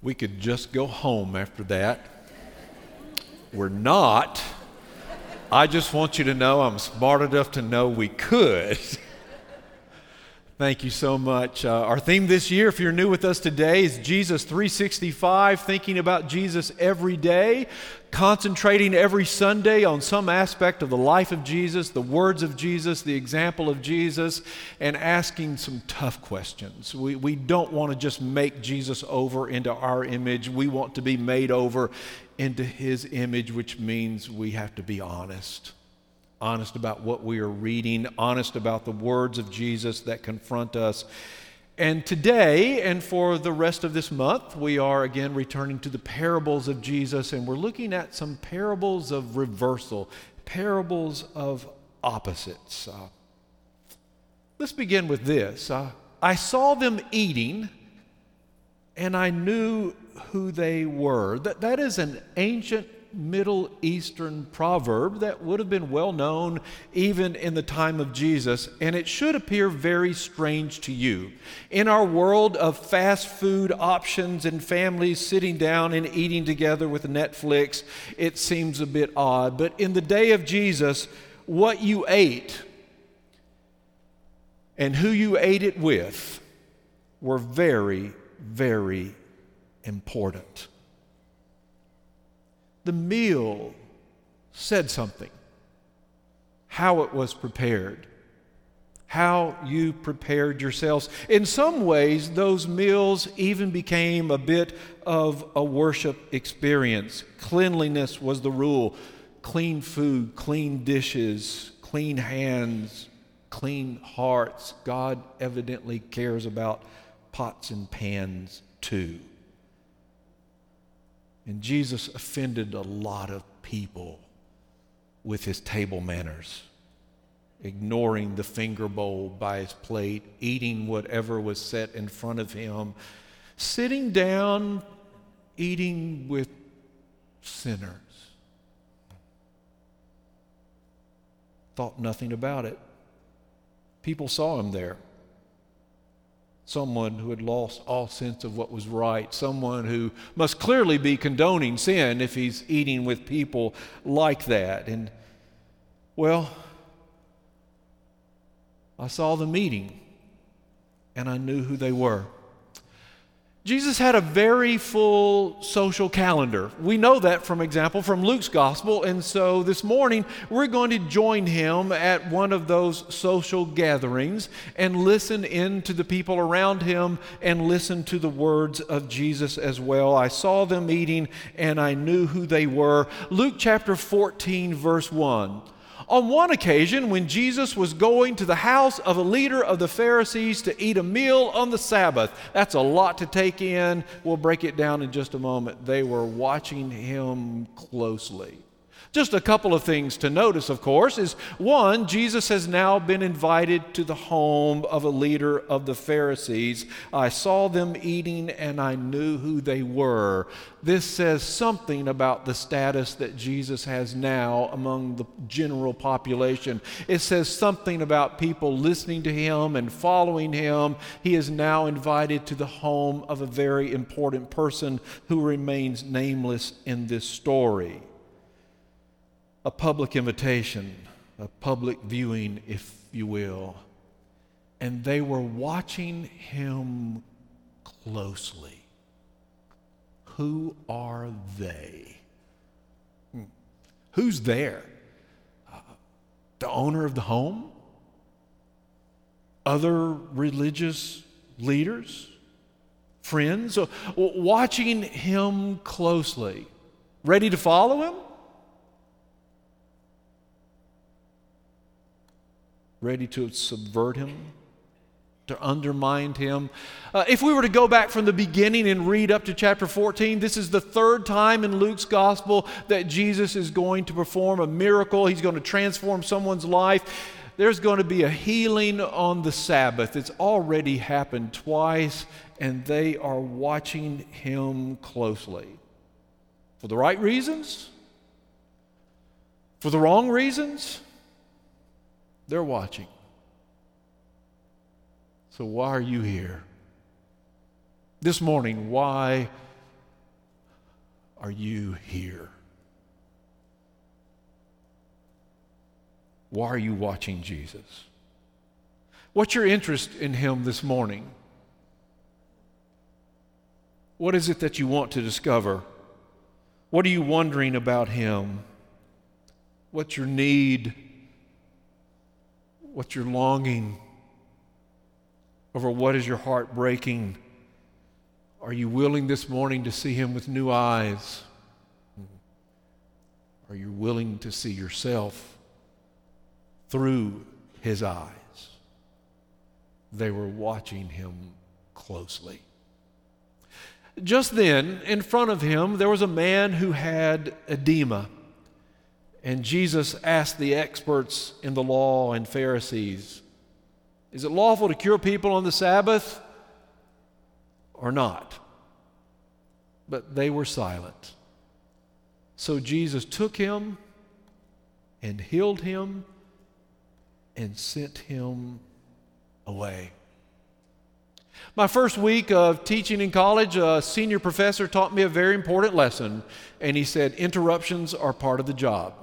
We could just go home after that. We're not. I just want you to know I'm smart enough to know we could. Thank you so much. Uh, our theme this year, if you're new with us today, is Jesus 365, thinking about Jesus every day, concentrating every Sunday on some aspect of the life of Jesus, the words of Jesus, the example of Jesus, and asking some tough questions. We, we don't want to just make Jesus over into our image, we want to be made over into his image, which means we have to be honest honest about what we are reading, honest about the words of Jesus that confront us. And today, and for the rest of this month, we are again returning to the parables of Jesus, and we're looking at some parables of reversal, parables of opposites. Uh, let's begin with this. Uh, I saw them eating, and I knew who they were. That, that is an ancient Middle Eastern proverb that would have been well known even in the time of Jesus, and it should appear very strange to you. In our world of fast food options and families sitting down and eating together with Netflix, it seems a bit odd. But in the day of Jesus, what you ate and who you ate it with were very, very important the meal said something. How it was prepared, how you prepared yourselves. In some ways, those meals even became a bit of a worship experience. Cleanliness was the rule clean food, clean dishes, clean hands, clean hearts. God evidently cares about pots and pans too. And Jesus offended a lot of people with his table manners, ignoring the finger bowl by his plate, eating whatever was set in front of him, sitting down, eating with sinners. Thought nothing about it. People saw him there someone who had lost all sense of what was right, someone who must clearly be condoning sin if he's eating with people like that. And, well, I saw the meeting and I knew who they were. Jesus had a very full social calendar. We know that from example from Luke's gospel, and so this morning we're going to join him at one of those social gatherings and listen in to the people around him and listen to the words of Jesus as well. I saw them eating and I knew who they were. Luke chapter 14 verse 1. On one occasion, when Jesus was going to the house of a leader of the Pharisees to eat a meal on the Sabbath, that's a lot to take in. We'll break it down in just a moment. They were watching him closely. Just a couple of things to notice, of course, is one, Jesus has now been invited to the home of a leader of the Pharisees. I saw them eating and I knew who they were. This says something about the status that Jesus has now among the general population. It says something about people listening to him and following him. He is now invited to the home of a very important person who remains nameless in this story a public invitation, a public viewing, if you will. And they were watching him closely. Who are they? Who's there? Uh, the owner of the home? Other religious leaders? Friends? Watching him closely. Ready to follow him? Ready to subvert him, to undermine him. Uh, if we were to go back from the beginning and read up to chapter 14, this is the third time in Luke's gospel that Jesus is going to perform a miracle. He's going to transform someone's life. There's going to be a healing on the Sabbath. It's already happened twice, and they are watching him closely. For the right reasons? For the wrong reasons? They're watching. So, why are you here? This morning, why are you here? Why are you watching Jesus? What's your interest in him this morning? What is it that you want to discover? What are you wondering about him? What's your need? What's your longing? Over what is your heart breaking? Are you willing this morning to see him with new eyes? Are you willing to see yourself through his eyes? They were watching him closely. Just then, in front of him, there was a man who had edema. And Jesus asked the experts in the law and Pharisees, Is it lawful to cure people on the Sabbath or not? But they were silent. So Jesus took him and healed him and sent him away. My first week of teaching in college, a senior professor taught me a very important lesson, and he said, Interruptions are part of the job.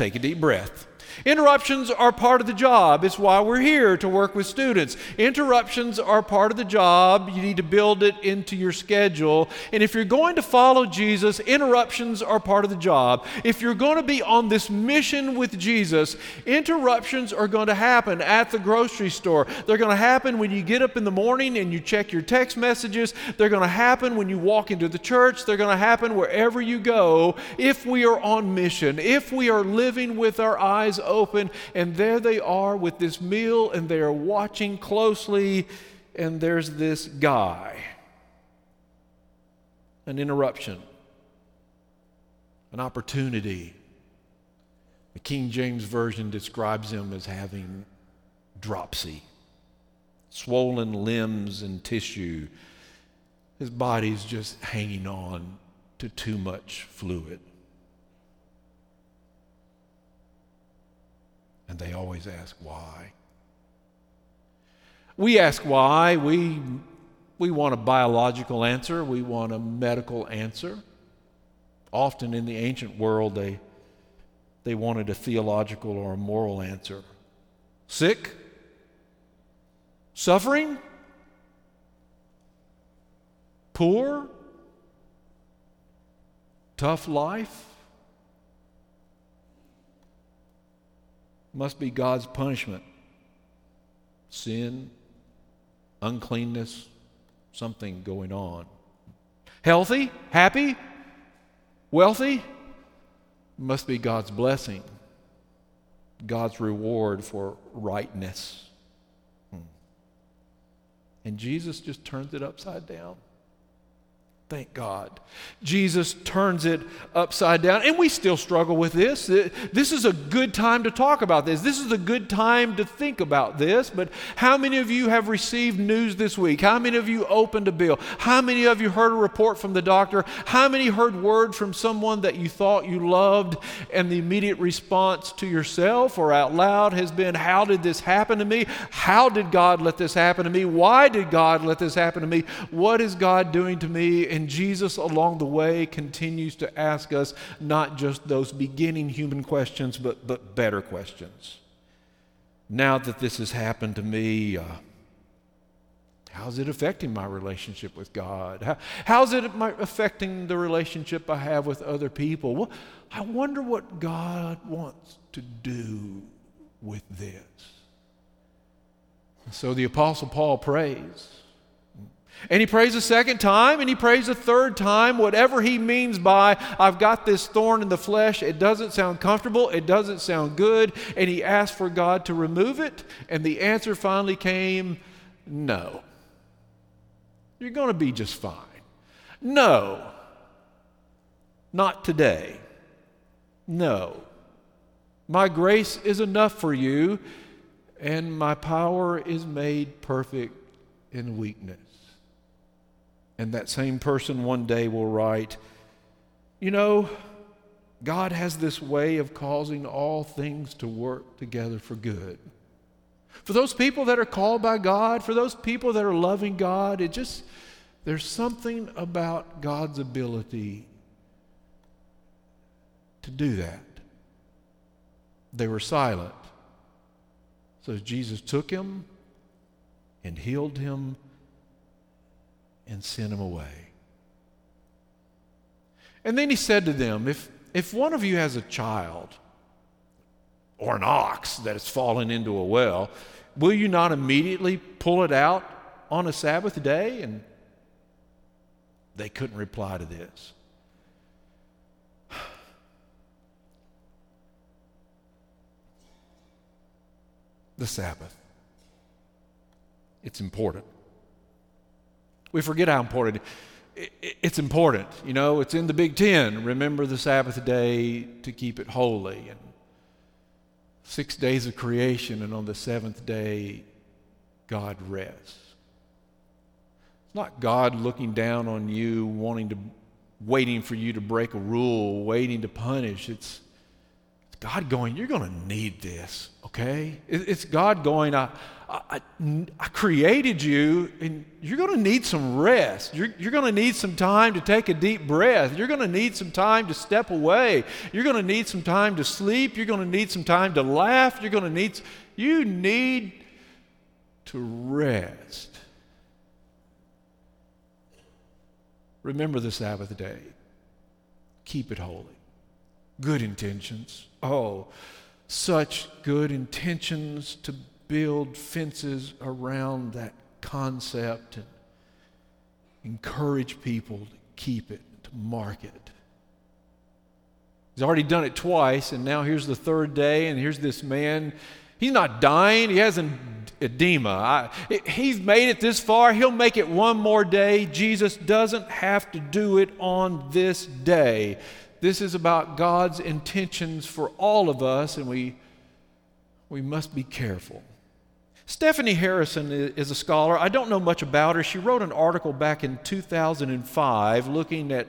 Take a deep breath. Interruptions are part of the job. It's why we're here to work with students. Interruptions are part of the job. You need to build it into your schedule. And if you're going to follow Jesus, interruptions are part of the job. If you're going to be on this mission with Jesus, interruptions are going to happen at the grocery store. They're going to happen when you get up in the morning and you check your text messages. They're going to happen when you walk into the church. They're going to happen wherever you go if we are on mission, if we are living with our eyes open, and there they are with this meal, and they are watching closely, and there's this guy. An interruption, an opportunity. The King James Version describes him as having dropsy, swollen limbs and tissue. His body's just hanging on to too much fluid. They always ask why. We ask why. We, we want a biological answer, we want a medical answer. Often in the ancient world, they, they wanted a theological or a moral answer. Sick? Suffering? Poor? Tough life? Must be God's punishment. Sin, uncleanness, something going on. Healthy, happy, wealthy, must be God's blessing, God's reward for rightness. Hmm. And Jesus just turns it upside down. Thank God. Jesus turns it upside down. And we still struggle with this. This is a good time to talk about this. This is a good time to think about this. But how many of you have received news this week? How many of you opened a bill? How many of you heard a report from the doctor? How many heard word from someone that you thought you loved? And the immediate response to yourself or out loud has been, How did this happen to me? How did God let this happen to me? Why did God let this happen to me? What is God doing to me? And Jesus, along the way, continues to ask us not just those beginning human questions, but, but better questions. Now that this has happened to me, uh, how's it affecting my relationship with God? How, how's it affecting the relationship I have with other people? Well, I wonder what God wants to do with this. So the Apostle Paul prays. And he prays a second time and he prays a third time, whatever he means by, I've got this thorn in the flesh. It doesn't sound comfortable. It doesn't sound good. And he asked for God to remove it. And the answer finally came no. You're going to be just fine. No. Not today. No. My grace is enough for you, and my power is made perfect in weakness. And that same person one day will write, You know, God has this way of causing all things to work together for good. For those people that are called by God, for those people that are loving God, it just, there's something about God's ability to do that. They were silent. So Jesus took him and healed him and sent him away. And then he said to them, If, if one of you has a child or an ox that has fallen into a well, will you not immediately pull it out on a Sabbath day? And they couldn't reply to this. The Sabbath. It's important. We forget how important it's important. You know, it's in the Big Ten. Remember the Sabbath day to keep it holy. And six days of creation, and on the seventh day, God rests. It's not God looking down on you, wanting to, waiting for you to break a rule, waiting to punish. It's, it's God going, You're going to need this, okay? It, it's God going, I, I, created you, and you're going to need some rest. You're, you're going to need some time to take a deep breath. You're going to need some time to step away. You're going to need some time to sleep. You're going to need some time to laugh. You're going to need, you need to rest. Remember the Sabbath day. Keep it holy. Good intentions. Oh, such good intentions to build fences around that concept and encourage people to keep it, to mark it. He's already done it twice, and now here's the third day, and here's this man. He's not dying, he hasn't edema. I, he's made it this far, he'll make it one more day. Jesus doesn't have to do it on this day. This is about God's intentions for all of us, and we, we must be careful. Stephanie Harrison is a scholar. I don't know much about her. She wrote an article back in 2005 looking at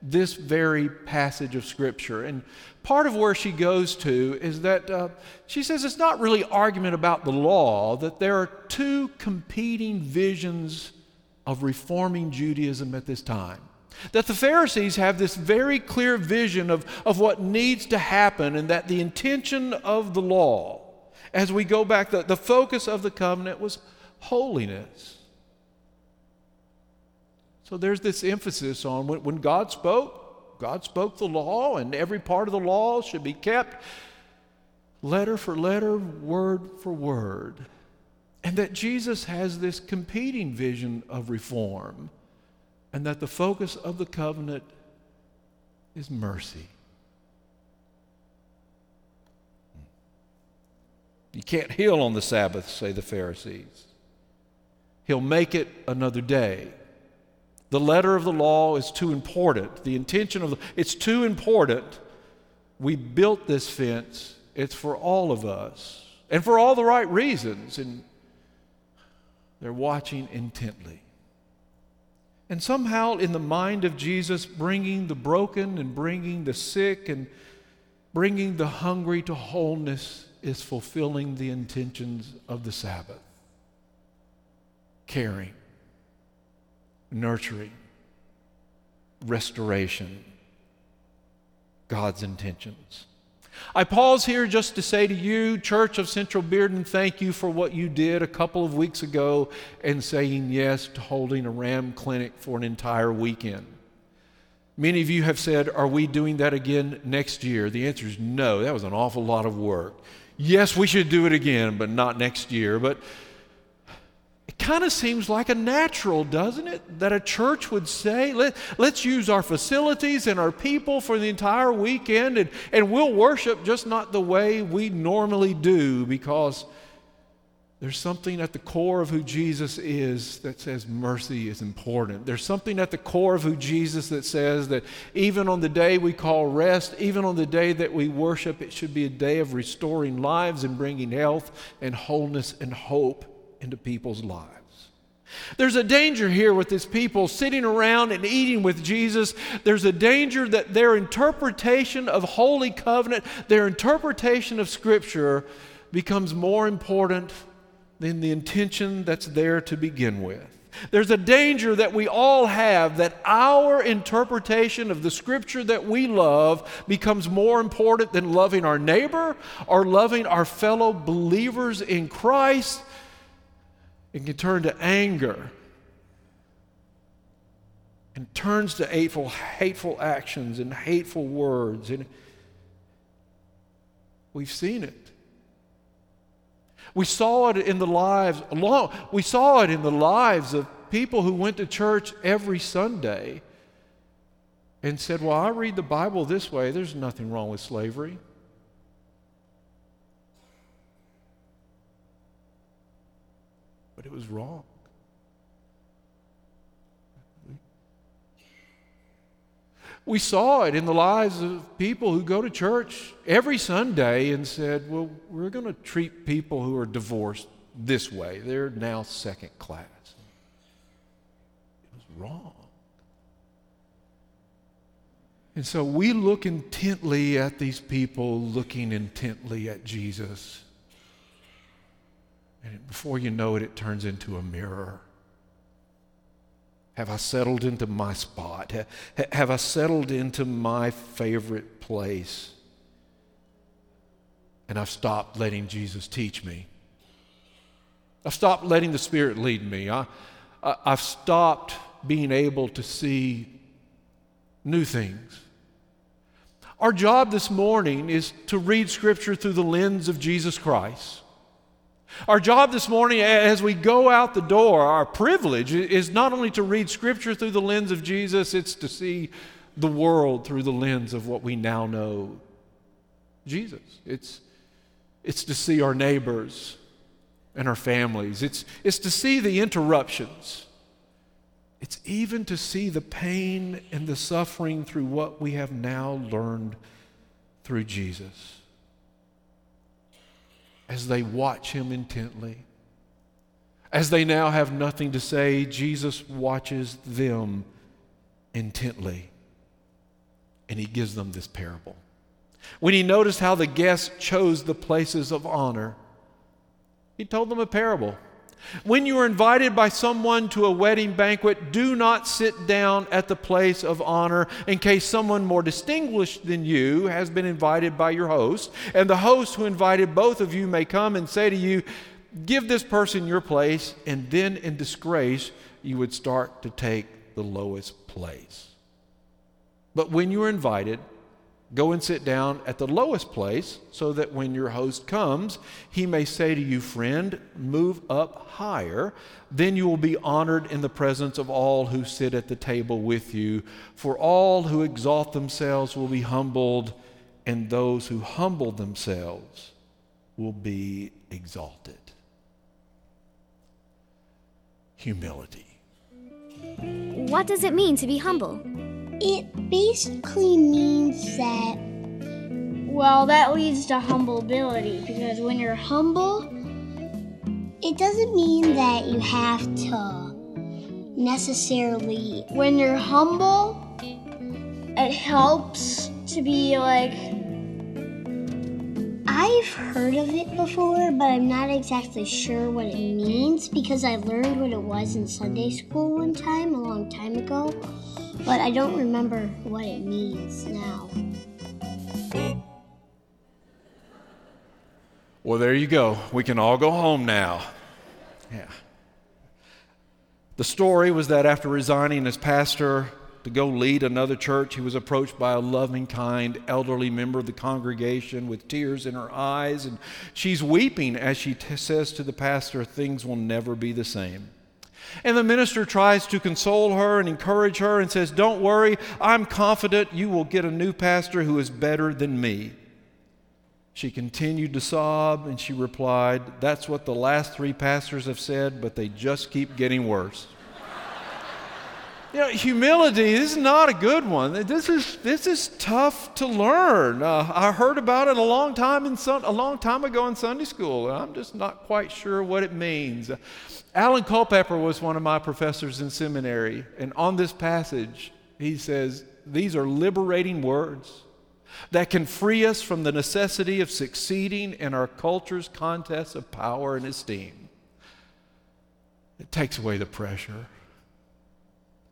this very passage of Scripture. And part of where she goes to is that uh, she says it's not really argument about the law, that there are two competing visions of reforming Judaism at this time. That the Pharisees have this very clear vision of, of what needs to happen, and that the intention of the law as we go back, the, the focus of the covenant was holiness. So there's this emphasis on when, when God spoke, God spoke the law, and every part of the law should be kept letter for letter, word for word. And that Jesus has this competing vision of reform, and that the focus of the covenant is mercy. You can't heal on the Sabbath, say the Pharisees. He'll make it another day. The letter of the law is too important. The intention of the, it's too important. We built this fence. It's for all of us and for all the right reasons. And they're watching intently. And somehow, in the mind of Jesus, bringing the broken and bringing the sick and bringing the hungry to wholeness is fulfilling the intentions of the Sabbath caring, nurturing, restoration, God's intentions. I pause here just to say to you, Church of Central Bearden, thank you for what you did a couple of weeks ago and saying yes to holding a RAM clinic for an entire weekend. Many of you have said, Are we doing that again next year? The answer is no. That was an awful lot of work yes, we should do it again, but not next year. But it kind of seems like a natural, doesn't it? That a church would say, Let, let's use our facilities and our people for the entire weekend, and, and we'll worship just not the way we normally do because there's something at the core of who Jesus is that says mercy is important. There's something at the core of who Jesus that says that even on the day we call rest, even on the day that we worship, it should be a day of restoring lives and bringing health and wholeness and hope into people's lives. There's a danger here with these people sitting around and eating with Jesus. There's a danger that their interpretation of Holy Covenant, their interpretation of Scripture, becomes more important than the intention that's there to begin with. There's a danger that we all have that our interpretation of the scripture that we love becomes more important than loving our neighbor or loving our fellow believers in Christ. It can turn to anger and turns to hateful, hateful actions and hateful words. And we've seen it. We saw it in the lives, we saw it in the lives of people who went to church every Sunday and said, Well, I read the Bible this way. There's nothing wrong with slavery. But it was wrong. We saw it in the lives of people who go to church every Sunday and said, Well, we're going to treat people who are divorced this way. They're now second class. It was wrong. And so we look intently at these people looking intently at Jesus. And before you know it, it turns into a mirror. Have I settled into my spot? Have I settled into my favorite place? And I've stopped letting Jesus teach me. I've stopped letting the Spirit lead me. I, I, have stopped being able to see new things. Our job this morning is to read Scripture through the lens of Jesus Christ. Our job this morning, as we go out the door, our privilege is not only to read Scripture through the lens of Jesus, it's to see the world through the lens of what we now know Jesus. It's, it's to see our neighbors and our families, it's, it's to see the interruptions. It's even to see the pain and the suffering through what we have now learned through Jesus as they watch him intently. As they now have nothing to say, Jesus watches them intently. And he gives them this parable. When he noticed how the guests chose the places of honor, he told them a parable. When you are invited by someone to a wedding banquet, do not sit down at the place of honor in case someone more distinguished than you has been invited by your host. And the host who invited both of you may come and say to you, Give this person your place, and then in disgrace you would start to take the lowest place. But when you are invited, Go and sit down at the lowest place so that when your host comes, he may say to you, Friend, move up higher. Then you will be honored in the presence of all who sit at the table with you. For all who exalt themselves will be humbled, and those who humble themselves will be exalted. Humility. What does it mean to be humble? It basically means that. Well, that leads to humblability because when you're humble, it doesn't mean that you have to necessarily. When you're humble, it helps to be like. I've heard of it before, but I'm not exactly sure what it means because I learned what it was in Sunday school one time, a long time ago but I don't remember what it means now. Well, there you go. We can all go home now. Yeah. The story was that after resigning as pastor to go lead another church, he was approached by a loving, kind, elderly member of the congregation with tears in her eyes, and she's weeping as she t- says to the pastor, Things will never be the same. And the minister tries to console her and encourage her and says, Don't worry, I'm confident you will get a new pastor who is better than me. She continued to sob and she replied, That's what the last three pastors have said, but they just keep getting worse. You know, humility this is not a good one. This is, this is tough to learn. Uh, I heard about it a long time in a long time ago in Sunday school, and I'm just not quite sure what it means. Alan Culpepper was one of my professors in seminary, and on this passage, he says, These are liberating words that can free us from the necessity of succeeding in our culture's contests of power and esteem. It takes away the pressure,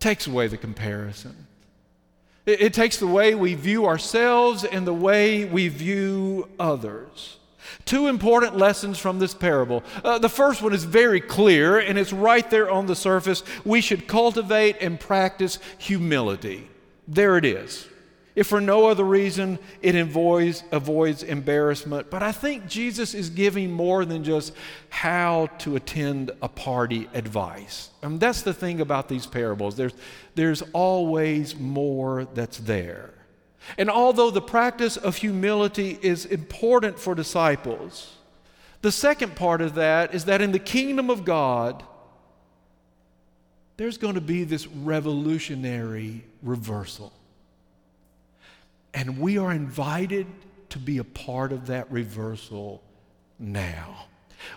takes away the comparison. It, it takes the way we view ourselves and the way we view others. Two important lessons from this parable. Uh, the first one is very clear, and it's right there on the surface. We should cultivate and practice humility. There it is. If for no other reason, it avoids, avoids embarrassment. But I think Jesus is giving more than just how to attend a party advice. I mean, that's the thing about these parables. There's, there's always more that's there. And although the practice of humility is important for disciples, the second part of that is that in the kingdom of God, there's going to be this revolutionary reversal. And we are invited to be a part of that reversal now.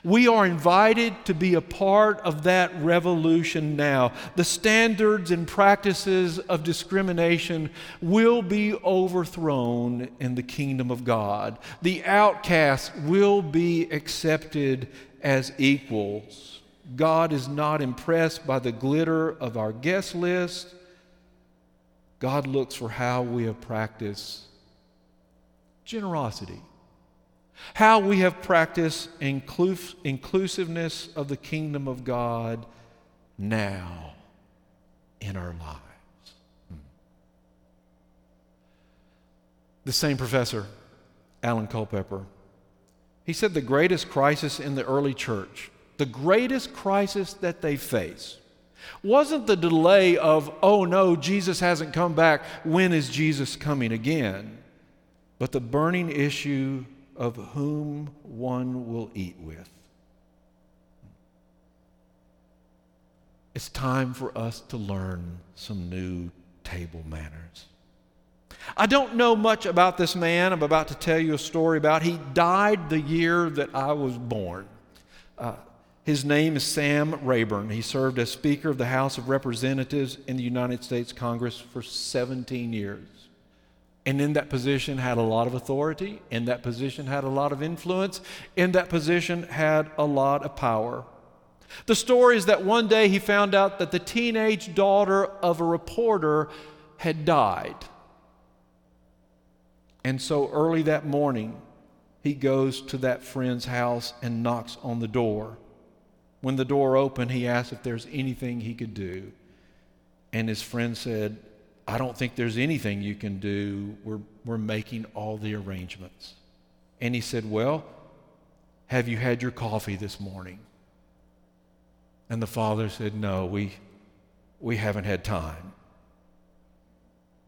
We are invited to be a part of that revolution now. The standards and practices of discrimination will be overthrown in the kingdom of God. The outcasts will be accepted as equals. God is not impressed by the glitter of our guest list. God looks for how we have practiced generosity, how we have practiced inclus- inclusiveness of the kingdom of God now in our lives. Hmm. The same professor, Alan Culpepper, he said the greatest crisis in the early church, the greatest crisis that they face, wasn't the delay of, oh no, Jesus hasn't come back, when is Jesus coming again? But the burning issue of whom one will eat with. It's time for us to learn some new table manners. I don't know much about this man I'm about to tell you a story about. He died the year that I was born. Uh, his name is Sam Rayburn. He served as Speaker of the House of Representatives in the United States Congress for 17 years. And in that position had a lot of authority, in that position had a lot of influence, in that position had a lot of power. The story is that one day he found out that the teenage daughter of a reporter had died. And so early that morning, he goes to that friend's house and knocks on the door. When the door opened, he asked if there's anything he could do. And his friend said, I don't think there's anything you can do. We're, we're making all the arrangements. And he said, Well, have you had your coffee this morning? And the father said, No, we, we haven't had time.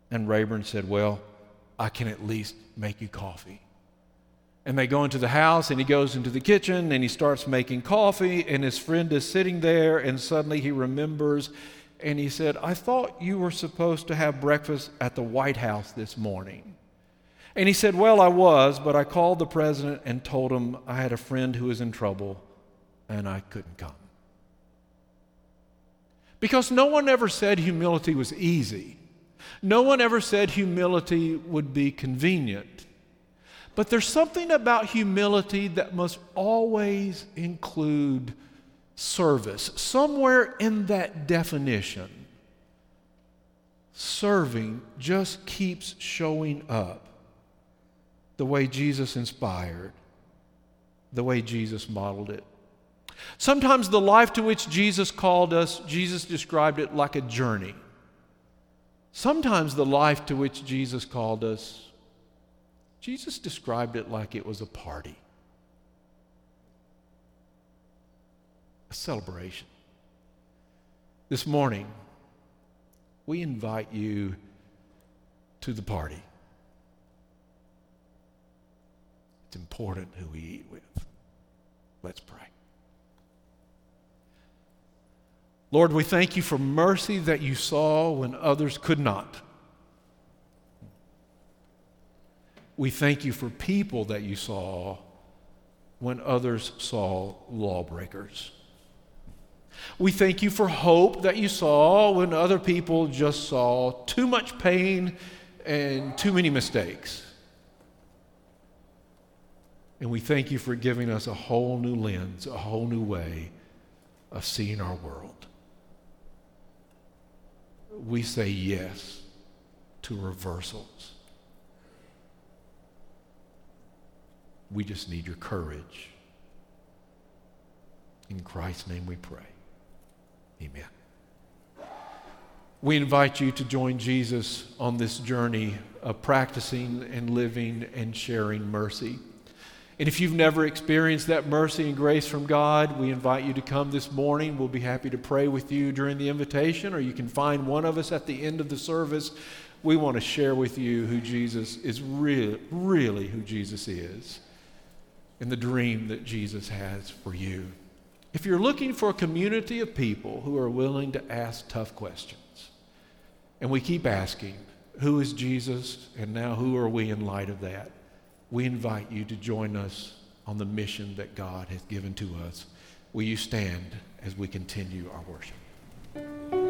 And Rayburn said, Well, I can at least make you coffee. And they go into the house, and he goes into the kitchen and he starts making coffee, and his friend is sitting there, and suddenly he remembers, and he said, I thought you were supposed to have breakfast at the White House this morning. And he said, Well, I was, but I called the president and told him I had a friend who was in trouble and I couldn't come. Because no one ever said humility was easy. No one ever said humility would be convenient. But there's something about humility that must always include service. Somewhere in that definition, serving just keeps showing up the way Jesus inspired, the way Jesus modeled it. Sometimes the life to which Jesus called us, Jesus described it like a journey. Sometimes the life to which Jesus called us Jesus described it like it was a party, a celebration. This morning, we invite you to the party. It's important who we eat with. Let's pray. Lord, we thank you for mercy that you saw when others could not. We thank you for people that you saw when others saw lawbreakers. We thank you for hope that you saw when other people just saw too much pain and too many mistakes. And we thank you for giving us a whole new lens, a whole new way of seeing our world. We say yes to reversals. We just need your courage. In Christ's name we pray. Amen. We invite you to join Jesus on this journey of practicing and living and sharing mercy. And if you've never experienced that mercy and grace from God, we invite you to come this morning. We'll be happy to pray with you during the invitation, or you can find one of us at the end of the service. We want to share with you who Jesus is really, really who Jesus is and the dream that Jesus has for you. If you're looking for a community of people who are willing to ask tough questions, and we keep asking, who is Jesus, and now who are we in light of that? We invite you to join us on the mission that God has given to us. Will you stand as we continue our worship?